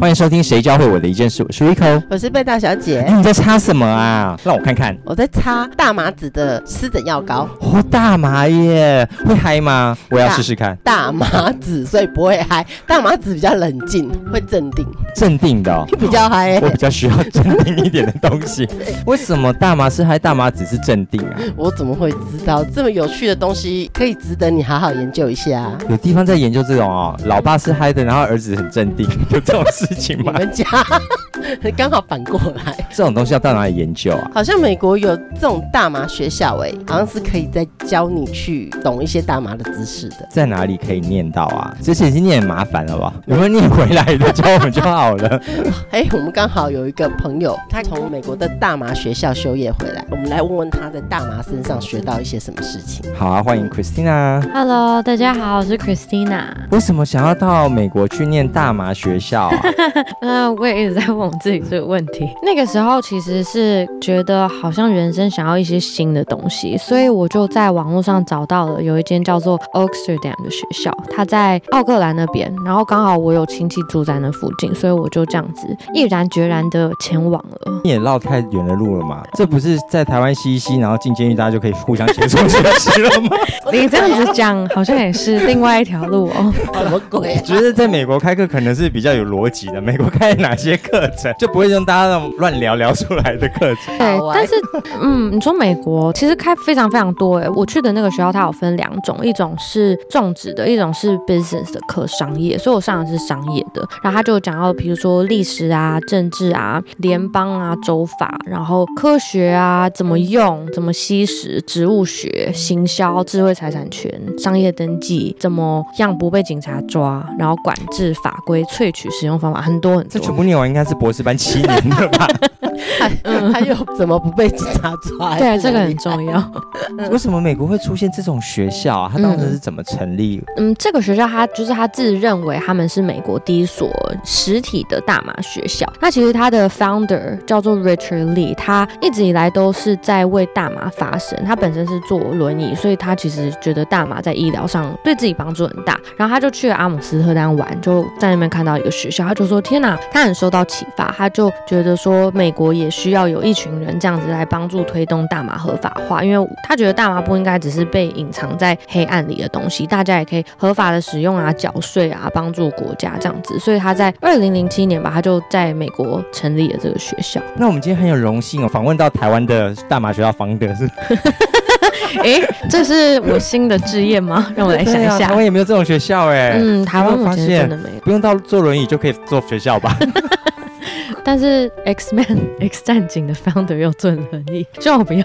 欢迎收听《谁教会我的一件事》，我是 Rico，我是贝大小姐。哎，你在擦什么啊？让我看看。我在擦大麻子的湿疹药膏。哦，大麻耶，会嗨吗？我要试试看。大麻子，所以不会嗨。大麻子比较冷静，会镇定。镇定的，比较嗨。我比较需要镇定一点的东西。为什么大麻是嗨，大麻子是镇定啊？我怎么会知道这么有趣的东西，可以值得你好好研究一下？有地方在研究这种哦，老爸是嗨的，然后儿子很镇定，有这种事。你们家 刚好反过来，这种东西要到哪里研究啊？好像美国有这种大麻学校，哎，好像是可以再教你去懂一些大麻的知识的。在哪里可以念到啊？之前已经念很麻烦了吧？有没有念回来的教我们就好了？哎，我们刚好有一个朋友，他从美国的大麻学校休业回来，我们来问问他在大麻身上学到一些什么事情。好啊，欢迎 Christina。Hello，大家好，我是 Christina。为什么想要到美国去念大麻学校啊？嗯，我也一直在问我自己这个问题。那个时候其实是觉得好像人生想要一些新的东西，所以我就在网络上找到了有一间叫做 Oxford 的学校，它在奥克兰那边。然后刚好我有亲戚住在那附近，所以我就这样子毅然决然的前往了。你也绕太远的路了嘛？这不是在台湾吸一吸，然后进监狱，大家就可以互相协助学习了吗？你这样子讲好像也是另外一条路哦。什么鬼？我觉得在美国开课可能是比较有逻辑的。美国开哪些课程，就不会用大家那种乱聊聊出来的课程。对，但是，嗯，你说美国其实开非常非常多哎。我去的那个学校，它有分两种，一种是种植的，一种是 business 的课，商业。所以我上的是商业的。然后他就讲到，比如说历史啊、政治啊、联邦啊、州法，然后科学啊，怎么用、怎么吸食、植物学、行销、智慧财产权、商业登记，怎么样不被警察抓，然后管制法规、萃取使用方法，很多很多。这全部念完应该是博士班七年的吧？还还有怎么不被警察抓？对，这个很重要。为什么美国会出现这种学校啊？它当时是怎么成立？嗯，这个学校它就是他自认为他们是美国第一所实体的大麻学校。那其实他的 founder 叫做 Richard Lee，他一直以来都是在为大麻发声。他本身是坐轮椅，所以他其实觉得大麻在医疗上对自己帮助很大。然后他就去了阿姆斯特丹玩，就在那边看到一个学校，他就说：“天哪！”他很受到启发，他就觉得说美国也需要有一群人这样子来帮助推动大麻合法化，因为他觉得大麻不应该只是被隐藏在黑暗里的东西，大家也可以合法的使用啊，缴税啊，帮助国家这样子。所以他在二零零七年吧，他就在美国成立了这个学校。那我们今天很有荣幸哦，访问到台湾的大麻学校方德是。哎，这是我新的职业吗？让我来想一下。台湾有没有这种学校？哎，嗯，台湾发现真的没有，不用到坐轮椅就可以做学校吧？但是 X Man X 战警的 founder 又坐轮椅，叫我不要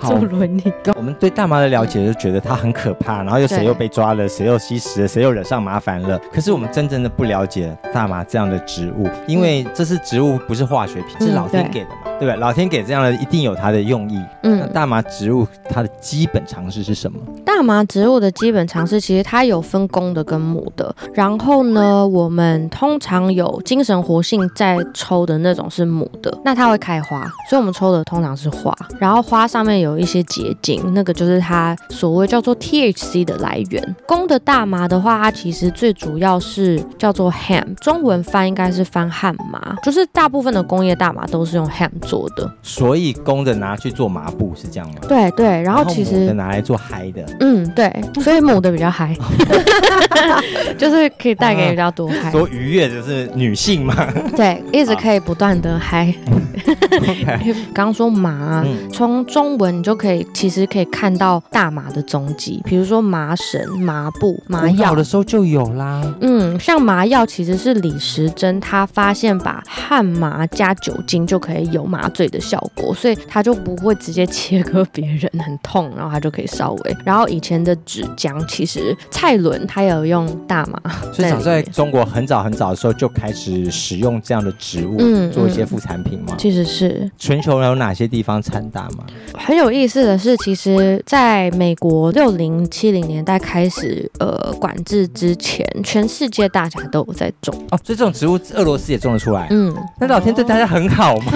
坐轮椅。我们对大麻的了解就觉得它很可怕，然后又谁又被抓了，谁又吸食了，谁又惹上麻烦了。可是我们真正的不了解大麻这样的植物，因为这是植物，不是化学品，是老天给的嘛，对不对？老天给这样的一定有它的用意。嗯，大麻植物它的基本常识是什么？大麻植物的基本常识其实它有分公的跟母的。然后呢，我们通常有精神活性在抽。的那种是母的，那它会开花，所以我们抽的通常是花，然后花上面有一些结晶，那个就是它所谓叫做 THC 的来源。公的大麻的话，它其实最主要是叫做 ham，中文翻应该是翻汉麻，就是大部分的工业大麻都是用 ham 做的。所以公的拿去做麻布是这样吗？对对，然后其实拿来做嗨的，嗯对，所以母的比较嗨，就是可以带给比较多嗨，多愉悦的是女性嘛？对，一直可以。不断的嗨，刚 刚说麻，从中文你就可以其实可以看到大麻的踪迹，比如说麻绳、麻布、麻药。的时候就有啦。嗯，像麻药其实是李时珍他发现把汗麻加酒精就可以有麻醉的效果，所以他就不会直接切割别人，很痛，然后他就可以稍微。然后以前的纸浆，其实蔡伦他有用大麻，所以早在中国很早很早的时候就开始使用这样的植物，嗯，做一些副产品嘛。其实是全球有哪些地方产大麻？很有意思的是，其实在美国六零七零年代开始呃管制之前，全世界大家都有在种哦，所以这种植物俄罗斯也种得出来。嗯，那老天对大家很好嘛。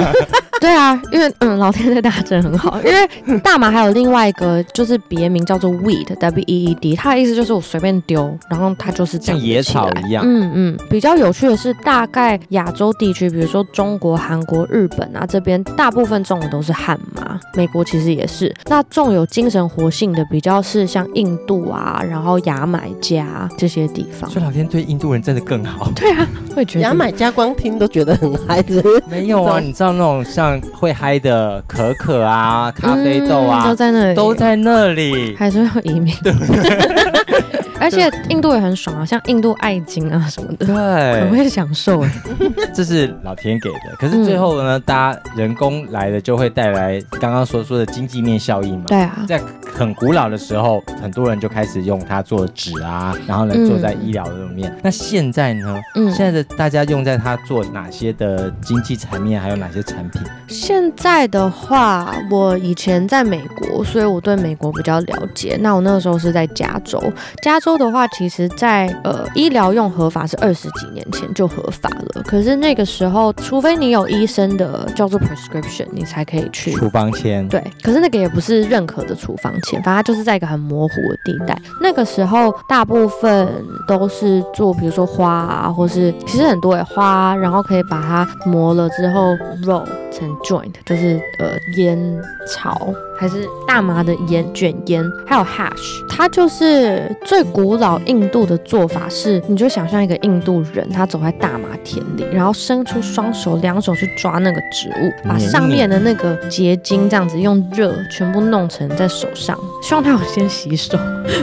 对啊，因为嗯，老天对大家真的很好。因为大麻还有另外一个就是别名叫做 weed，w e e d，它的意思就是我随便丢，然后它就是像野草一样。嗯嗯。比较有趣的是，大概亚洲地区，比如说中国、韩国、日本啊这边，大部分种的都是旱麻。美国其实也是。那种有精神活性的，比较是像印度啊，然后牙买加这些地方。所以老天对印度人真的更好。对啊，会觉得牙买加光听都觉得很嗨。没有啊，你知道那种像。会嗨的可可啊，咖啡豆啊，都在那里，都在那里，还是要移民，对不对？而且印度也很爽啊，像印度爱金啊什么的，对，很会享受哎。这是老天给的，可是最后呢，大家人工来了就会带来刚刚所说的经济面效应嘛。对啊，在很古老的时候，很多人就开始用它做纸啊，然后呢做在医疗的面。那现在呢？嗯，现在的大家用在它做哪些的经济层面，还有哪些产品？现在的话，我以前在美国，所以我对美国比较了解。那我那个时候是在加州，加州。的话，其实，在呃医疗用合法是二十几年前就合法了。可是那个时候，除非你有医生的叫做 prescription，你才可以去处方签。对，可是那个也不是认可的处方签，反正就是在一个很模糊的地带。那个时候，大部分都是做，比如说花啊，或是其实很多诶花，然后可以把它磨了之后 roll 成 joint，就是呃烟草。还是大麻的烟卷烟，还有 hash，它就是最古老印度的做法是，你就想象一个印度人，他走在大麻田里，然后伸出双手，两手去抓那个植物，把上面的那个结晶这样子用热全部弄成在手上，希望他有先洗手，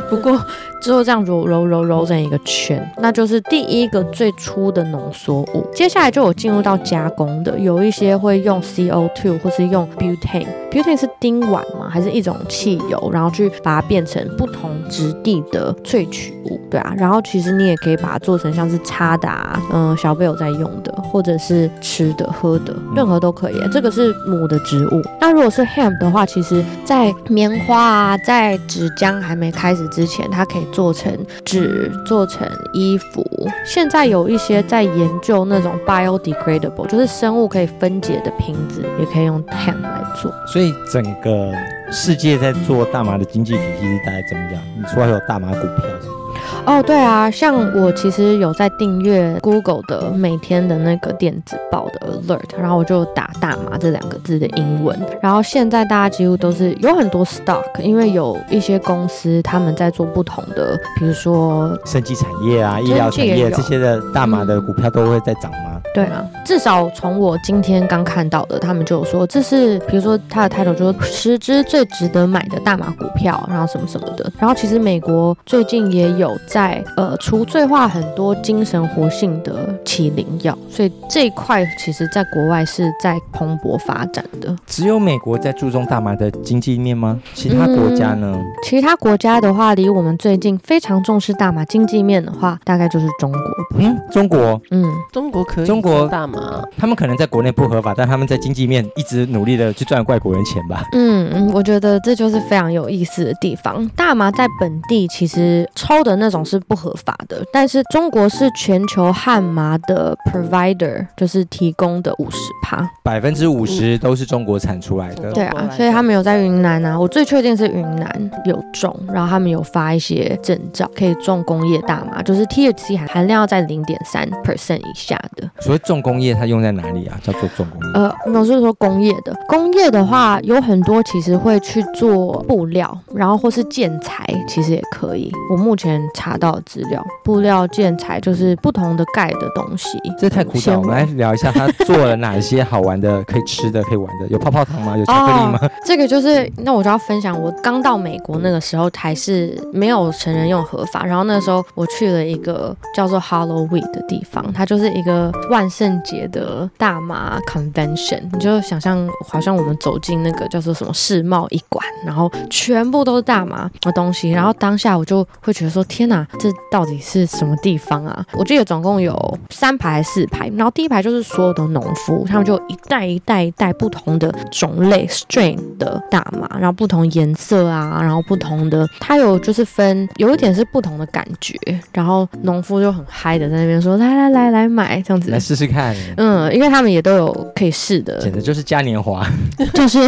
不过。之后这样揉揉揉揉成一个圈，那就是第一个最初的浓缩物。接下来就有进入到加工的，有一些会用 CO2 或是用 butane。butane 是丁烷吗？还是一种汽油？然后去把它变成不同质地的萃取物，对啊。然后其实你也可以把它做成像是擦的，嗯，小贝有在用的，或者是吃的、喝的，任何都可以。这个是母的植物。那如果是 hemp 的话，其实在棉花啊，在纸浆还没开始之前，它可以。做成纸，做成衣服。现在有一些在研究那种 biodegradable，就是生物可以分解的瓶子，也可以用 hemp 来做。所以整个世界在做大麻的经济体系是大概怎么样？你说还有大麻股票？哦，对啊，像我其实有在订阅 Google 的每天的那个电子报的 alert，然后我就打大麻这两个字的英文，然后现在大家几乎都是有很多 stock，因为有一些公司他们在做不同的，比如说生技产业啊、医疗产业这些的大麻的股票都会在涨吗？对啊，至少从我今天刚看到的，他们就有说这是，比如说他的 title 就说十只最值得买的大麻股票，然后什么什么的，然后其实美国最近也有。在呃除罪化很多精神活性的麒麟药，所以这一块其实在国外是在蓬勃发展的。只有美国在注重大麻的经济面吗？其他国家呢？其他国家的话，离我们最近非常重视大麻经济面的话，大概就是中国。嗯，中国，嗯，中国可以中国大麻，他们可能在国内不合法，但他们在经济面一直努力的去赚外国人钱吧。嗯嗯，我觉得这就是非常有意思的地方。大麻在本地其实抽的那种。是不合法的，但是中国是全球旱麻的 provider，就是提供的五十趴，百分之五十都是中国产出来的。对啊，所以他们有在云南啊，我最确定是云南有种，然后他们有发一些证照，可以种工业大麻，就是 THC 含含量要在零点三 percent 以下的。所以重工业它用在哪里啊？叫做重工业？呃，我是说工业的，工业的话有很多其实会去做布料，然后或是建材，其实也可以。我目前查。到资料，布料、建材就是不同的盖的东西。这太枯燥，我们来聊一下他做了哪些好玩的、可以吃的、可以玩的。有泡泡糖吗？有巧克力吗？这个就是，那我就要分享。我刚到美国那个时候还是没有成人用合法，然后那个时候我去了一个叫做 Halloween 的地方，它就是一个外万圣节的大麻 convention，你就想象好像我们走进那个叫做什么世贸一馆，然后全部都是大麻的东西，然后当下我就会觉得说，天哪，这到底是什么地方啊？我记得总共有三排还是四排，然后第一排就是所有的农夫，他们就一袋一袋一袋不同的种类 strain 的大麻，然后不同颜色啊，然后不同的，它有就是分有一点是不同的感觉，然后农夫就很嗨的在那边说，来来来来买这样子来。试试看，嗯，因为他们也都有可以试的，简直就是嘉年华，就是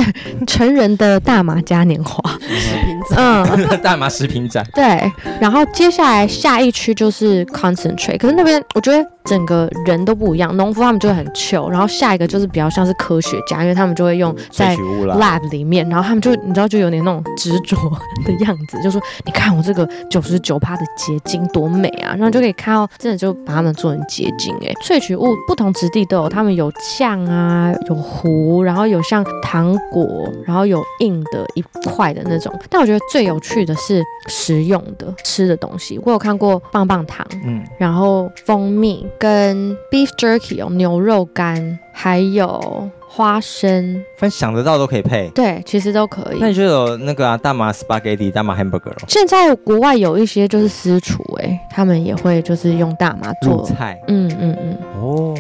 成人的大麻嘉年华。食品展嗯，大麻食品展。对。然后接下来下一区就是 concentrate，可是那边我觉得整个人都不一样，农夫他们就会很 chill，然后下一个就是比较像是科学家，因为他们就会用在，lab 里面，然后他们就你知道就有点那种执着的样子，就说你看我这个九十九趴的结晶多美啊，然后就可以看到真的就把它们做成结晶哎，萃取物不同质地都有，他们有酱啊，有糊，然后有像糖果，然后有硬的一块的那种，但我觉得最有趣的是食用的吃的东西，我有看过棒棒糖，嗯，然后蜂蜜跟 beef jerky 哦牛肉干，还有花生。反正想得到都可以配。对，其实都可以。那你就有那个啊，大麻 spaghetti、大麻 hamburger 了现在国外有一些就是私厨，哎，他们也会就是用大麻做。入菜嗯嗯嗯，哦。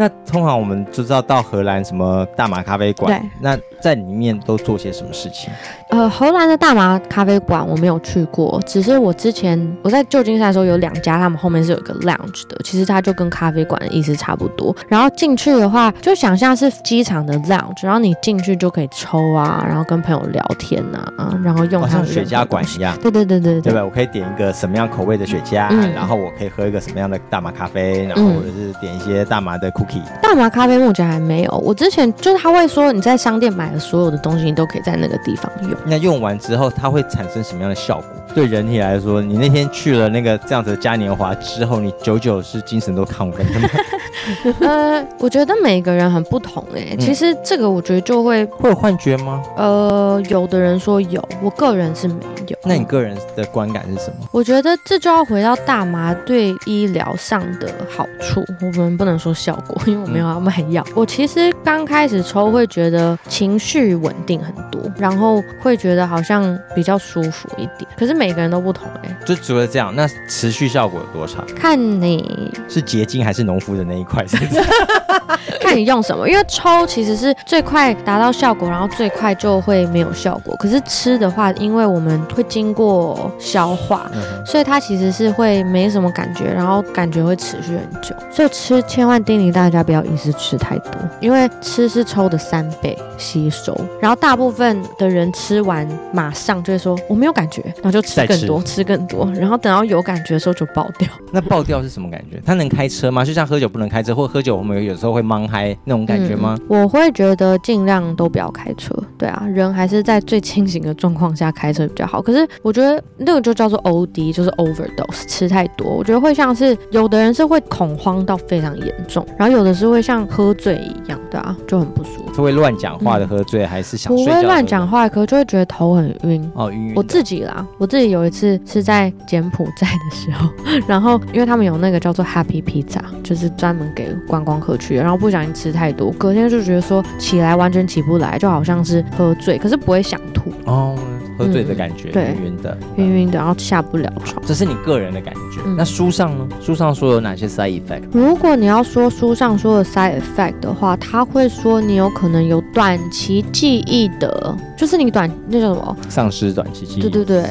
那通常我们就知道到荷兰什么大麻咖啡馆对，那在里面都做些什么事情？呃，荷兰的大麻咖啡馆我没有去过，只是我之前我在旧金山的时候有两家，他们后面是有一个 lounge 的，其实它就跟咖啡馆的意思差不多。然后进去的话，就想象是机场的 lounge，然后你进去就可以抽啊，然后跟朋友聊天啊，然后用好它的像雪茄馆一样。对对对对对对吧？我可以点一个什么样口味的雪茄，嗯然后我可以喝一个什么样的大麻咖啡，然后嗯或者是点一些大麻的 cookie。大麻咖啡目前还没有，我之前就是他会说你在商店买的所有的东西，你都可以在那个地方用。那用完之后，它会产生什么样的效果？对人体来说，你那天去了那个这样子的嘉年华之后，你久久是精神都亢奋的吗？呃，我觉得每个人很不同哎、嗯其实这个我觉得就会会有幻觉吗？呃，有的人说有，我个人是没有。那你个人的观感是什么？我觉得这就要回到大麻对医疗上的好处，我们不能说效果，因为我没有要卖药。我其实刚开始抽会觉得情绪稳定很多，然后会觉得好像比较舒服一点。可是每个人都不同哎、就除了这样，那持续效果有多长？看你是结晶还是农夫的那一块？是不是 看你用什么，因为抽其实是最快达到效果，然后最快就会没有效果。可是吃的话，因为我们会经过消化，嗯所以它其实是会没什么感觉，然后感觉会持续很久。所以吃千万叮咛大家不要一次吃太多，因为吃是抽的三倍吸收，然后大部分的人吃完马上就会说我没有感觉，然后就吃更多，吃更多，然后等到有感觉的时候就爆掉。那爆掉是什么感觉？他能开车吗？就像喝酒不能开车，或喝酒我们有时候会懵嗨那种感觉吗？嗯我会觉得尽量都不要开车，对啊，人还是在最清醒的状况下开车比较好。可是我觉得那个就叫做 OD，就是 overdose，吃太多，我觉得会像是有的人是会恐慌到非常严重，然后有的是会像喝醉一样，对啊，就很不舒服。是会乱讲话的喝醉，还是想不睡觉？会乱讲。话，可就会觉得头很晕。哦，晕晕。我自己啦，我自己有一次是在柬埔寨的时候，然后因为他们有那个叫做 Happy Pizza，就是专门给观光客去的，然后不小心吃太多，隔天就觉得说起来完全起不来，就好像是喝醉，可是不会想吐，哦，喝醉的感觉，嗯对晕晕的，晕晕的，然后下不了床。这是你个人的感觉。嗯那书上呢？书上说有哪些 side effect？如果你要说书上说的 side effect 的话，他会说你有可能有短期记忆的，就是你短那叫什么？丧失短期记忆。对对对，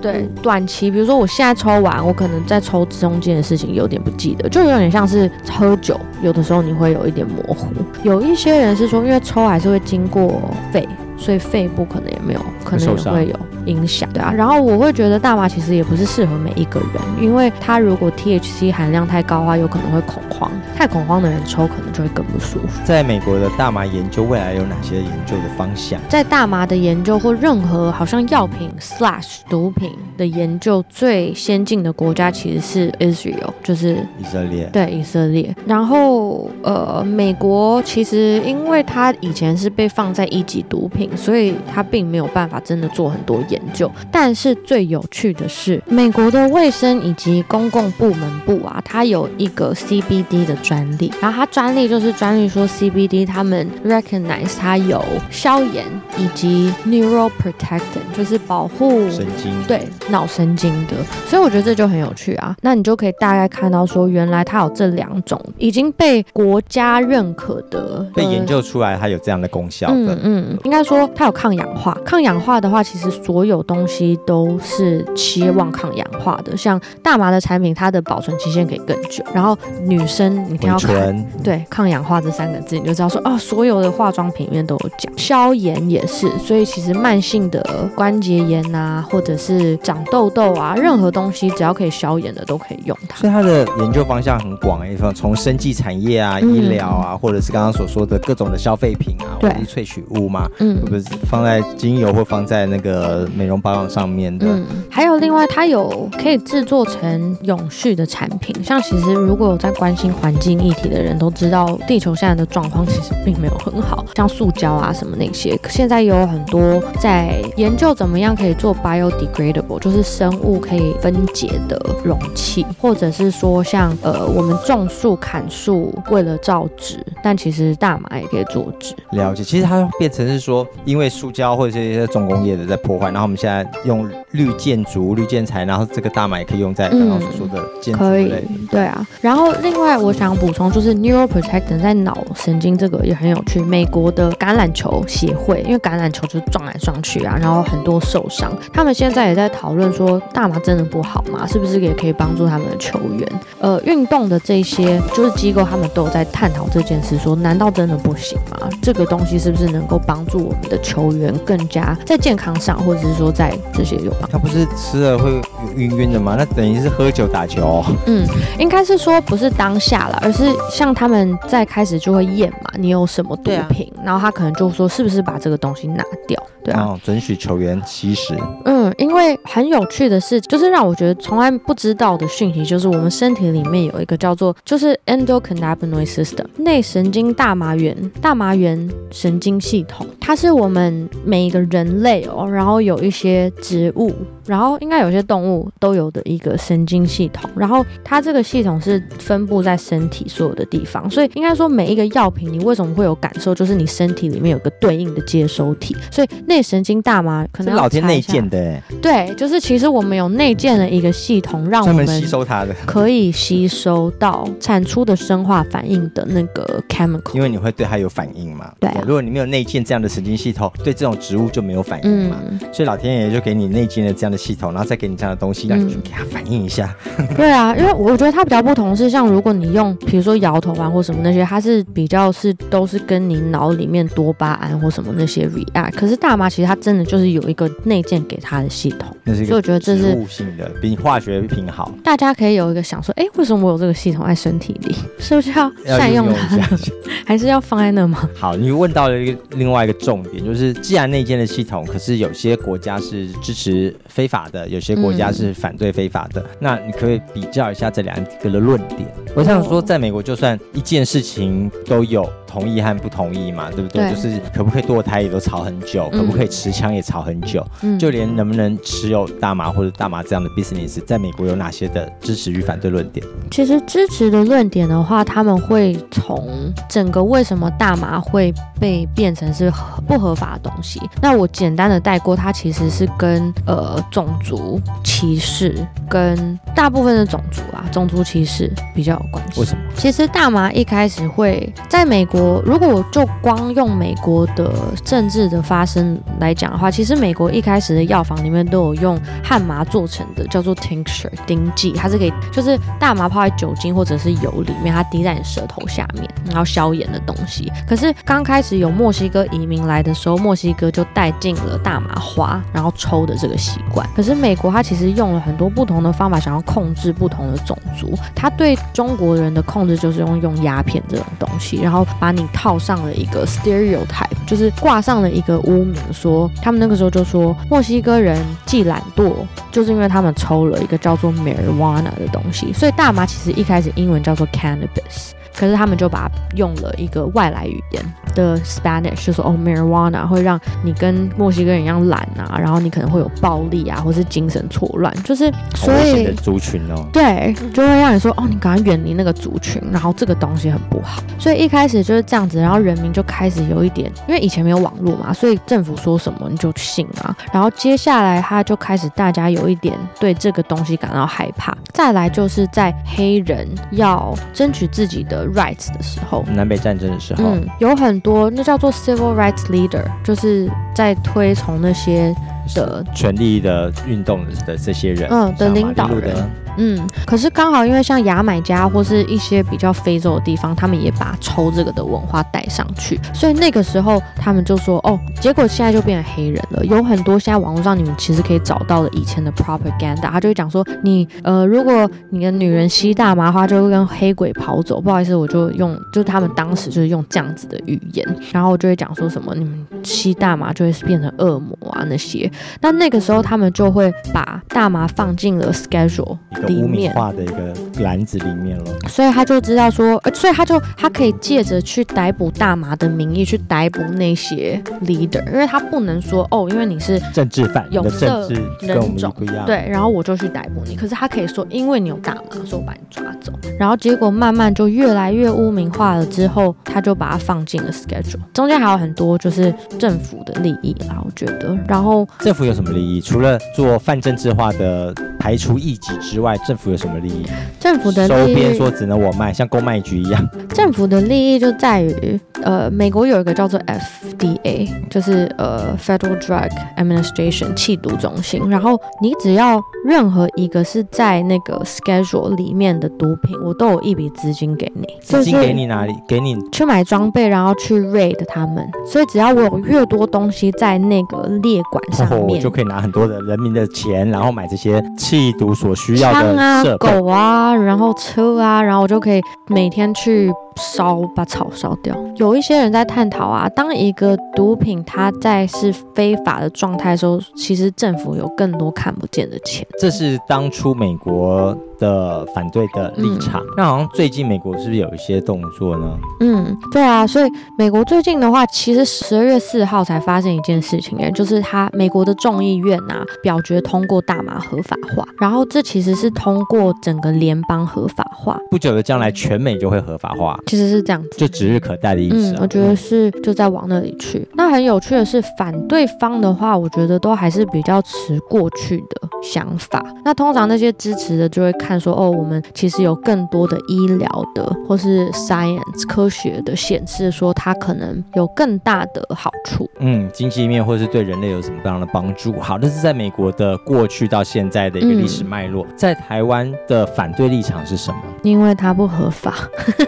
对，短期，比如说我现在抽完，我可能在抽中间的事情有点不记得，就有点像是喝酒，有的时候你会有一点模糊。有一些人是说，因为抽还是会经过肺，所以肺部可能也没有，可能也会有影响，对啊。然后我会觉得大麻其实也不是适合每一个人，因为它如果 THC 含量太高的话，有可能会恐慌，太恐慌的人抽可能就会更不舒服。在美国的大麻研究未来有哪些研究的方向？在大麻的研究或任何好像药品 slash 毒品的研究最先进的国家其实是 Israel，就是以色列。对以色列。然后呃，美国其实因为它以前是被放在一级毒品，所以它并没有办法真的做很多研研究。但是最有趣的是，美国的卫生以及公共部门部啊，它有一个 CBD 的专利，然后它专利就是专利说 CBD 他们 recognize 它有消炎以及 neural protectant，就是保护神经对脑神经的，所以我觉得这就很有趣啊。那你就可以大概看到说，原来它有这两种已经被国家认可的被研究出来，它有这样的功效的。嗯嗯，应该说它有抗氧化。抗氧化的话，其实所有东西都是期望抗氧化的。像大麻的产品，它的保存期限可以更久。然后女生，你听到看对抗氧化这三个字，你就知道说哦，所有的化妆品里面都有讲。消炎也是，所以其实慢性的关节炎啊，或者是长痘痘啊，任何东西只要可以消炎的都可以用它。所以它的研究方向很广哎，从生技产业啊、医疗啊，或者是刚刚所说的各种的消费品啊，或者是萃取物嘛，嗯，或者是放在精油或放在那个美容保养上面的。嗯，还有另外它有可以制作成永续的产品，像其实如果有在关心环境议题的人都知道，地球现在的状况其实并没有很好，像塑胶啊什么那些，现在有很多在研究怎么样可以做 biodegradable，就是生物可以分解的容器，或者是说像呃我们种树砍树为了造纸，但其实大麻也可以做纸。了解，其实它变成是说，因为塑胶或者一些重工业的在破坏，然后我们现在用绿建筑、绿建材，然后这个大麻也可以用在刚刚所说的建筑类。对啊，然后另外我想补充就是 neuroprotectant 在脑神经这个也很有趣。美国的橄榄球协会，因为橄榄球就是撞来撞去啊，然后很多受伤，他们现在也在讨论说大麻真的不好吗？是不是也可以帮助他们的球员？呃，运动的这些就是机构，他们都有在探讨这件事，说难道真的不行吗？这个东西是不是能够帮助我们的球员更加在健康上，或者是说在这些有帮？他不是吃了会晕晕的吗？那等于是喝酒打球。嗯，应该是说不是当下了，而是像他们在开始就会验嘛，你有什么毒品，然后他可能就说是不是把这个东西拿掉。对啊，准许球员吸食。嗯，因为很有趣的是，就是让我觉得从来不知道的讯息，就是我们身体里面有一个叫做就是 endocannabinoid system 内神经大麻原大麻原神经系统，它是我们每一个人类哦，然后有一些植物，然后应该有些动物都有的一个神经系统，然后它这个系统是分布在身体所有的地方，所以应该说每一个药品，你为什么会有感受，就是你身体里面有个对应的接收体，所以那。内神经大麻可能老天内建的，对，就是其实我们有内建的一个系统，让我们吸收它的，可以吸收到产出的生化反应的那个 chemical，因为你会对它有反应嘛。对，如果你没有内建这样的神经系统，对这种植物就没有反应嘛。所以老天爷就给你内建了这样的系统，然后再给你这样的东西，让你去给它反应一下。对啊，因为我觉得它比较不同是，像如果你用，比如说摇头丸或什么那些，它是比较是都是跟你脑里面多巴胺或什么那些 react，可是大麻。其实它真的就是有一个内建给它的系统，所以我觉得这是物性的，比化学品好。大家可以有一个想说，哎，为什么我有这个系统在身体里？是不是要善用它，还是要放在那吗？好，你问到了一个另外一个重点，就是既然内建的系统，可是有些国家是支持非法的，有些国家是反对非法的，那你可以比较一下这两个的论点。我想说，在美国，就算一件事情都有。同意和不同意嘛，对不对？就是可不可以堕胎也都吵很久，可不可以持枪也吵很久，嗯就连能不能持有大麻或者大麻这样的 business，在美国有哪些的支持与反对论点？其实支持的论点的话，他们会从整个为什么大麻会被变成是不合法的东西。那我简单的带过，它其实是跟呃种族歧视跟大部分的种族啊种族歧视比较有关系。为什么？其实大麻一开始会在美国。如果我就光用美国的政治的发生来讲的话，其实美国一开始的药房里面都有用汉麻做成的，叫做 tincture 丁剂，它是可以就是大麻泡在酒精或者是油里面，它滴在你舌头下面，然后消炎的东西。可是刚开始有墨西哥移民来的时候，墨西哥就带进了大麻花，然后抽的这个习惯。可是美国它其实用了很多不同的方法，想要控制不同的种族。它对中国人的控制就是用用鸦片这种东西，然后把把你套上了一个 stereotype，就是挂上了一个污名，说他们那个时候就说墨西哥人既懒惰，就是因为他们抽了一个叫做 marijuana 的东西。所以大麻其实一开始英文叫做 cannabis。可是他们就把它用了一个外来语言的 Spanish，就说哦，marijuana 会让你跟墨西哥人一样懒啊，然后你可能会有暴力啊，或是精神错乱，就是所以的族群哦，对，就会让你说哦，你赶快远离那个族群，然后这个东西很不好，所以一开始就是这样子，然后人民就开始有一点，因为以前没有网络嘛，所以政府说什么你就信啊，然后接下来他就开始大家有一点对这个东西感到害怕，再来就是在黑人要争取自己的 rights 的时候，南北战争的时候，嗯，有很多那叫做 civil rights leader，就是在推崇那些的权利的运动的这些人，嗯的领导人嗯，可是刚好因为像牙买加或是一些比较非洲的地方，他们也把抽这个的文化带上去，所以那个时候他们就说哦，结果现在就变成黑人了。有很多现在网络上你们其实可以找到的以前的 propaganda，他就会讲说你呃，如果你的女人吸大麻的话，就会跟黑鬼跑走。不好意思，我就用就是他们当时就是用这样子的语言，然后我就会讲说什么你们吸大麻就会变成恶魔啊那些。那那个时候他们就会把大麻放进了 schedule 个污名。化的一个篮子里面了。所以他就知道说，呃，所以他就他可以借着去逮捕大麻的名义去逮捕那些 leader，因为他不能说哦，因为你是政治犯，有色政治跟我们人种不一样。，对，然后我就去逮捕你。可是他可以说，因为你有大麻，所以我把你抓走。然后结果慢慢就越来越污名化了，之后他就把它放进了 schedule，中间还有很多就是政府的利益啦，我觉得。然后政府有什么利益？除了做泛政治化的排除异己之外，政府有什么利益？政府的收利益编说只能我卖，像公卖局一样。政府的利益就在于，呃，美国有一个叫做 FDA，就是呃 Federal Drug Administration 气毒中心。然后你只要任何一个是在那个 schedule 里面的毒品，我都有一笔资金给你，资金给你哪里？给你去买装备，然后去 raid 他们。所以只要我有越多东西在那个列管上哦，我面，就可以拿很多的人民的钱，然后买这些气毒所需要的枪啊。狗啊，然后车啊，然后我就可以每天去烧，把草烧掉。有一些人在探讨啊，当一个毒品它在是非法的状态的时候，其实政府有更多看不见的钱。这是当初美国的反对的立场。那好像最近美国是不是有一些动作呢？嗯，对啊，所以美国最近的话，其实十二月四号才发生一件事情，哎，就是他美国的众议院啊表决通过大麻合法化，然后这其实是通过整个联邦合法化，不久的将来，全美就会合法化，其实是这样子。就指日可待的意思、啊。，嗯我觉得是就在往那里去。那很有趣的是，反对方的话，我觉得都还是比较持过去的想法。那通常那些支持的就会看说，哦，我们其实有更多的医疗的或是 science 科学的显示说，它可能有更大的好处。嗯，经济面或者是对人类有什么样的帮助？好，这是在美国的过去到现在的一个历史脉络。在台湾的反对立场是什么？因为它不合法，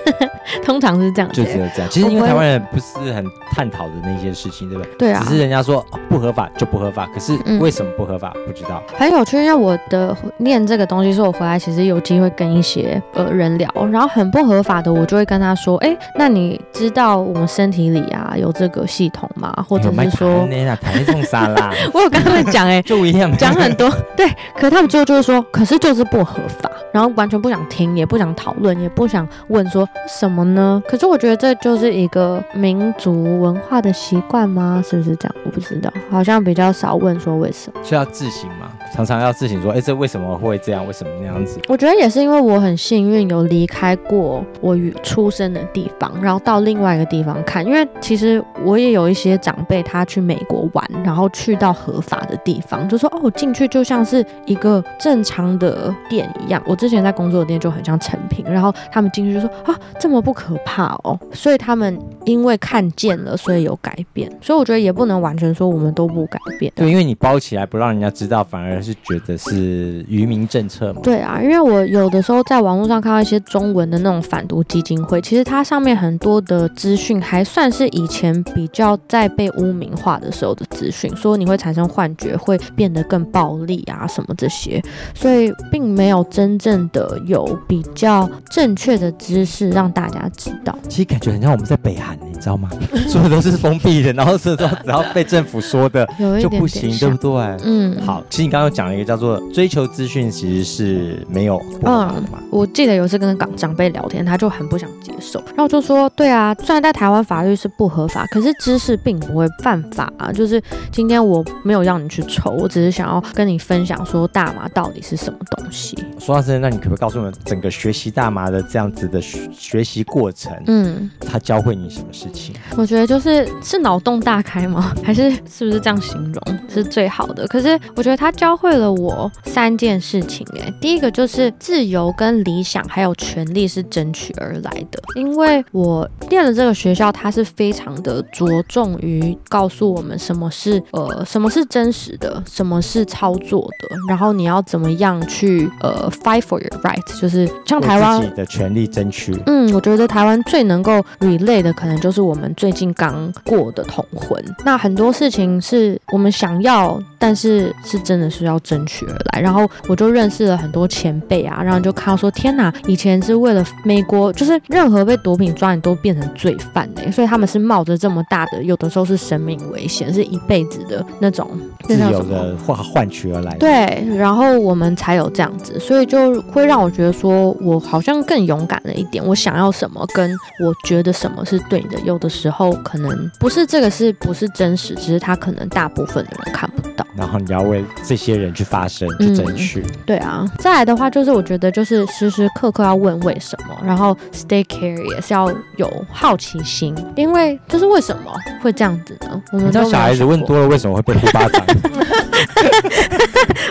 通常是这样子就。只有这样。其实因为台湾人不是很探讨的那些事情，对不对？对啊只，是人家说、哦不合法就不合法，可是嗯为什么不合法不知道。很有趣，因为我的念这个东西是我回来其实有机会跟一些呃人聊，然后很不合法的，我就会跟他说，哎，那你知道我们身体里啊有这个系统吗？或者是说，那那谈这种啥啦，我有跟他们讲，哎。就一样讲很多，对，可他们最后就是说，可是就是是不合法，然后完全不想听，也不想讨论，也不想问说什么呢？可是我觉得这就是一个民族文化的习惯吗？是不是这样？我不知道，好像比较少问说为什么。是要自行吗，常常要自省说，哎，这为什么会这样？为什么那样子？我觉得也是因为我很幸运有离开过我与出生的地方，然后到另外一个地方看。因为其实我也有一些长辈，他去美国玩，然后去到合法的地方，就说哦，进去就像是一个正常的店一样。我之前在工作的店就很像成品，然后他们进去就说啊，这么不可怕哦。所以他们因为看见了，所以有改变。所以我觉得也不能完全说我们都不改变。对，因为你包起来不让人家知道，反而是觉得是愚民政策嘛。对啊，因为我有的时候在网络上看到一些中文的那种反毒基金会，其实它上面很多的资讯还算是以前比较在被污名化的时候的资讯，说你会产生幻觉，会变得更暴力啊什么这些，所以并没有真正的有比较正确的知识让大家知道。其实感觉很像我们在北韩你。知道吗？所有都是封闭的，然后是然后被政府说的就不行，对不对？嗯，好，其实你刚刚讲了一个叫做追求资讯，其实是没有不好的嘛。我记得有一次跟港长辈聊天，他就很不想接受，然后就说：“对啊，虽然在台湾法律是不合法，可是知识并不会犯法啊。就是今天我没有让你去抽，我只是想要跟你分享说大麻到底是什么东西。”说到这，那你可不可以告诉我们整个学习大麻的这样子的学学习过程？嗯，他教会你什么事情？我觉得就是是脑洞大开吗？还是是不是这样形容是最好的？可是我觉得他教会了我三件事情。哎，第一个就是自由跟理想还有权利是争取而来的。因为我念了这个学校，它是非常的着重于告诉我们什么是呃什么是真实的，什么是操作的，然后你要怎么样去呃 fight for your right，就是像台湾自己的权利争取。嗯，我觉得台湾最能够 relate 的可能就是我们最近刚过的同婚。那很多事情是我们想要，但是是真的是要争取而来。然后我就认识了很多前辈啊，然后就看到说天哪，以前是为了美国，就是任何被毒品抓你都变成罪犯呢，所以他们是冒着这么大的，有的时候是生命危险，是一辈子的那种自由的换换取而来。对，然后我们才有这样子，所以就会让我觉得说我好像更勇敢了一点。我想要什么，跟我觉得什么是对的，有的时候可能不是这个，是不是真实？只是他可能大部分的人看不到。然后你要为这些人去发声，去争取。对啊，再来的话就是我觉得就是时时刻刻要问为什么，然后 stay curious 要有好奇心，因为就是为什么会这样子呢？我们知道小孩子问多了为什么会被呼巴掌？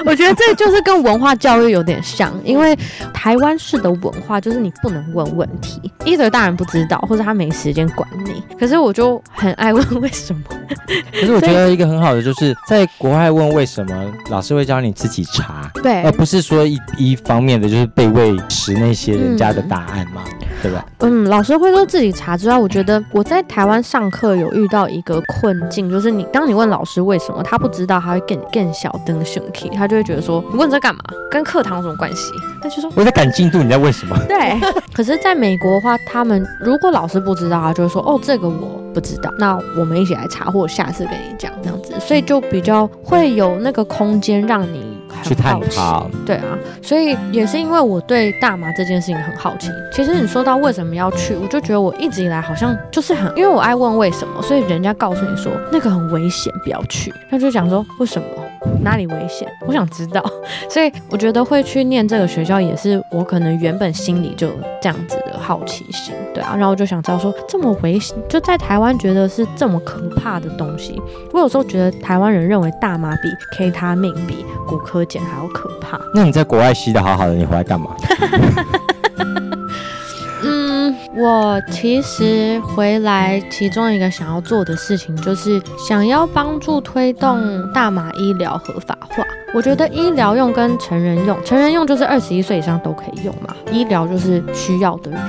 我觉得这就是跟文化教育有点像，因为台湾式的文化就是你不能问问题，either 大人不知道，或者他没时间管你。可是我就很爱问为什么。可是我觉得一个很好的就是在国外问为什么，老师会教你自己查，对，而不是说一一方面的就是被喂食那些人家的答案嘛。对吧？嗯，老师会说自己查之外，我觉得我在台湾上课有遇到一个困境，就是你当你问老师为什么，他不知道，他会更更小灯生气，他就会觉得说你问这干嘛？跟课堂有什么关系？他就说我在赶进度，你在问什么？对。可是在美国的话，他们如果老师不知道，他就会说哦，这个我不知道，那我们一起来查，或者下次跟你讲这样子，所以就比较会有那个空间让你。去探讨，对啊，所以也是因为我对大麻这件事情很好奇。其实你说到为什么要去，我就觉得我一直以来好像就是很，因为我爱问为什么，所以人家告诉你说那个很危险，不要去，他就讲说为什么。哪里危险？我想知道，所以我觉得会去念这个学校，也是我可能原本心里就这样子的好奇心，对啊，然后我就想知道说这么危险，就在台湾觉得是这么可怕的东西。我有时候觉得台湾人认为大麻比 K 他命比骨科碱还要可怕。那你在国外吸的好好的，你回来干嘛？我其实回来，其中一个想要做的事情就是想要帮助推动大麻医疗合法化。我觉得医疗用跟成人用，成人用就是二十一岁以上都可以用嘛，医疗就是需要的人。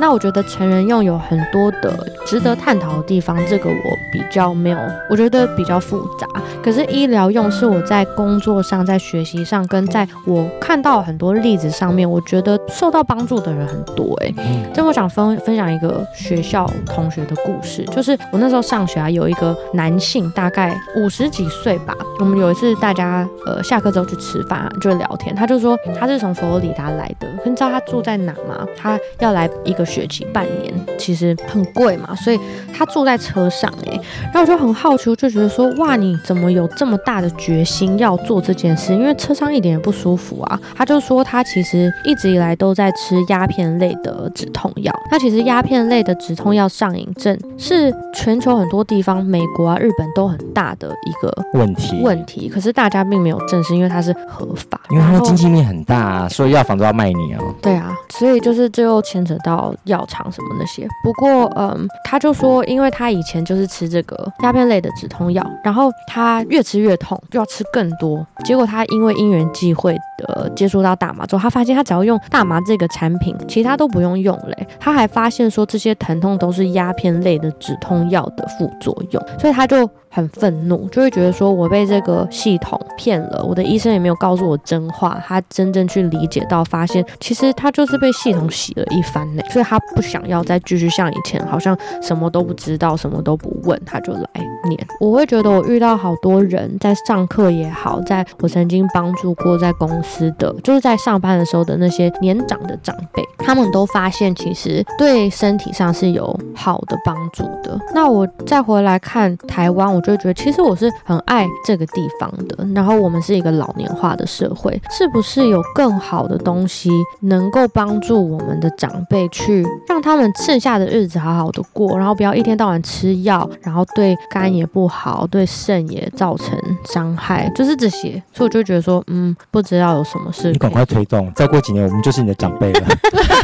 那我觉得成人用有很多的值得探讨的地方，这个我比较没有，我觉得比较复杂。可是医疗用是我在工作上、在学习上，跟在我看到很多例子上面，我觉得受到帮助的人很多。哎，这我想分分享一个学校同学的故事，就是我那时候上学啊，有一个男性，大概五十几岁吧。我们有一次大家呃。下课之后去吃饭，就聊天。他就说他是从佛罗里达来的，你知道他住在哪吗？他要来一个学期半年，其实很贵嘛，所以他住在车上哎。然后我就很好奇，就觉得说哇，你怎么有这么大的决心要做这件事？因为车上一点也不舒服啊。他就说他其实一直以来都在吃鸦片类的止痛药。其实鸦片类的止痛药上瘾症是全球很多地方，美国啊、日本都很大的一个问题。问题，可是大家并没有。正视因为它是合法，因为它的经济面很大，啊所以药房都要卖你啊。对啊，所以就是最后牵扯到药厂什么那些。不过，嗯，他就说，因为他以前就是吃这个鸦片类的止痛药，然后他越吃越痛，就要吃更多。结果他因为因缘际会的接触到大麻之后，他发现他只要用大麻这个产品，其他都不用用嘞。他还发现说这些疼痛都是鸦片类的止痛药的副作用，所以他就。很愤怒，就会觉得说我被这个系统骗了，我的医生也没有告诉我真话，他真正去理解到，发现其实他就是被系统洗了一番呢，所以他不想要再继续像以前，好像什么都不知道，什么都不问，他就来念。我会觉得我遇到好多人在上课也好，在我曾经帮助过在公司的，就是在上班的时候的那些年长的长辈，他们都发现其实对身体上是有好的帮助的。那我再回来看台湾，我就觉得其实我是很爱这个地方的。然后我们是一个老年化的社会，是不是有更好的东西能够帮助我们的长辈去让他们剩下的日子好好的过，然后不要一天到晚吃药，然后对肝也不好，对肾也造成伤害，就是这些。所以我就觉得说，嗯，不知道有什么事。你赶快推动，再过几年我们就是你的长辈了。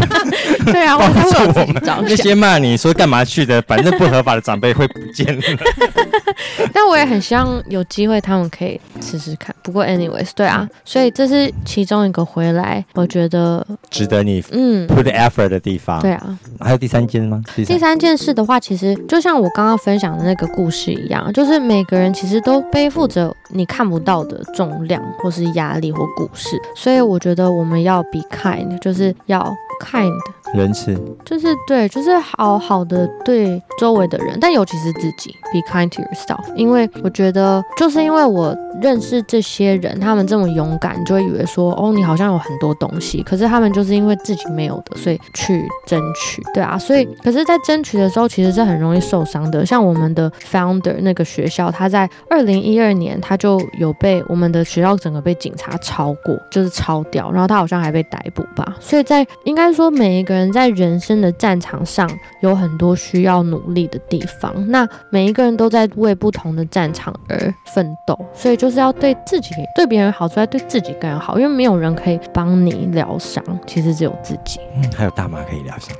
对啊，我才会自己着那些骂你说干嘛去的，反正不合法的长辈会不见了。但我也很希望有机会他们可以试试看。不过，anyways，对啊，所以这是其中一个回来，我觉得值得你嗯 put effort 的地方。对啊，还有第三件吗？第三件事的话，其实就像我刚刚分享的那个故事一样，就是每个人其实都背负着你看不到的重量，或是压力或故事。所以我觉得我们要 be kind，就是要。kind 仁慈就是对，就是好好的对周围的人，但尤其是自己，be kind to yourself。因为我觉得，就是因为我认识这些人，他们这么勇敢，就会以为说，哦，你好像有很多东西，可是他们就是因为自己没有的，所以去争取，对啊。所以，可是，在争取的时候，其实是很容易受伤的。像我们的 founder 那个学校，他在二零一二年，他就有被我们的学校整个被警察抄过，就是抄掉，然后他好像还被逮捕吧。所以在应该。说每一个人在人生的战场上有很多需要努力的地方，那每一个人都在为不同的战场而奋斗，所以就是要对自己、对别人好，之外对自己更好，因为没有人可以帮你疗伤，其实只有自己。嗯，还有大妈可以疗伤，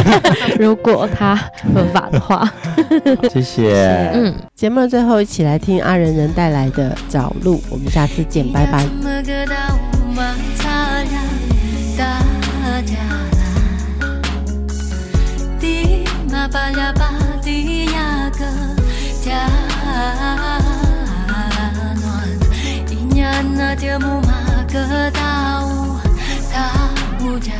如果他合法 的话。谢谢。嗯，节目的最后，一起来听阿仁仁带来的《找路》，我们下次见，拜拜。巴呀巴的呀个家暖，一年那天木马个大屋大屋家。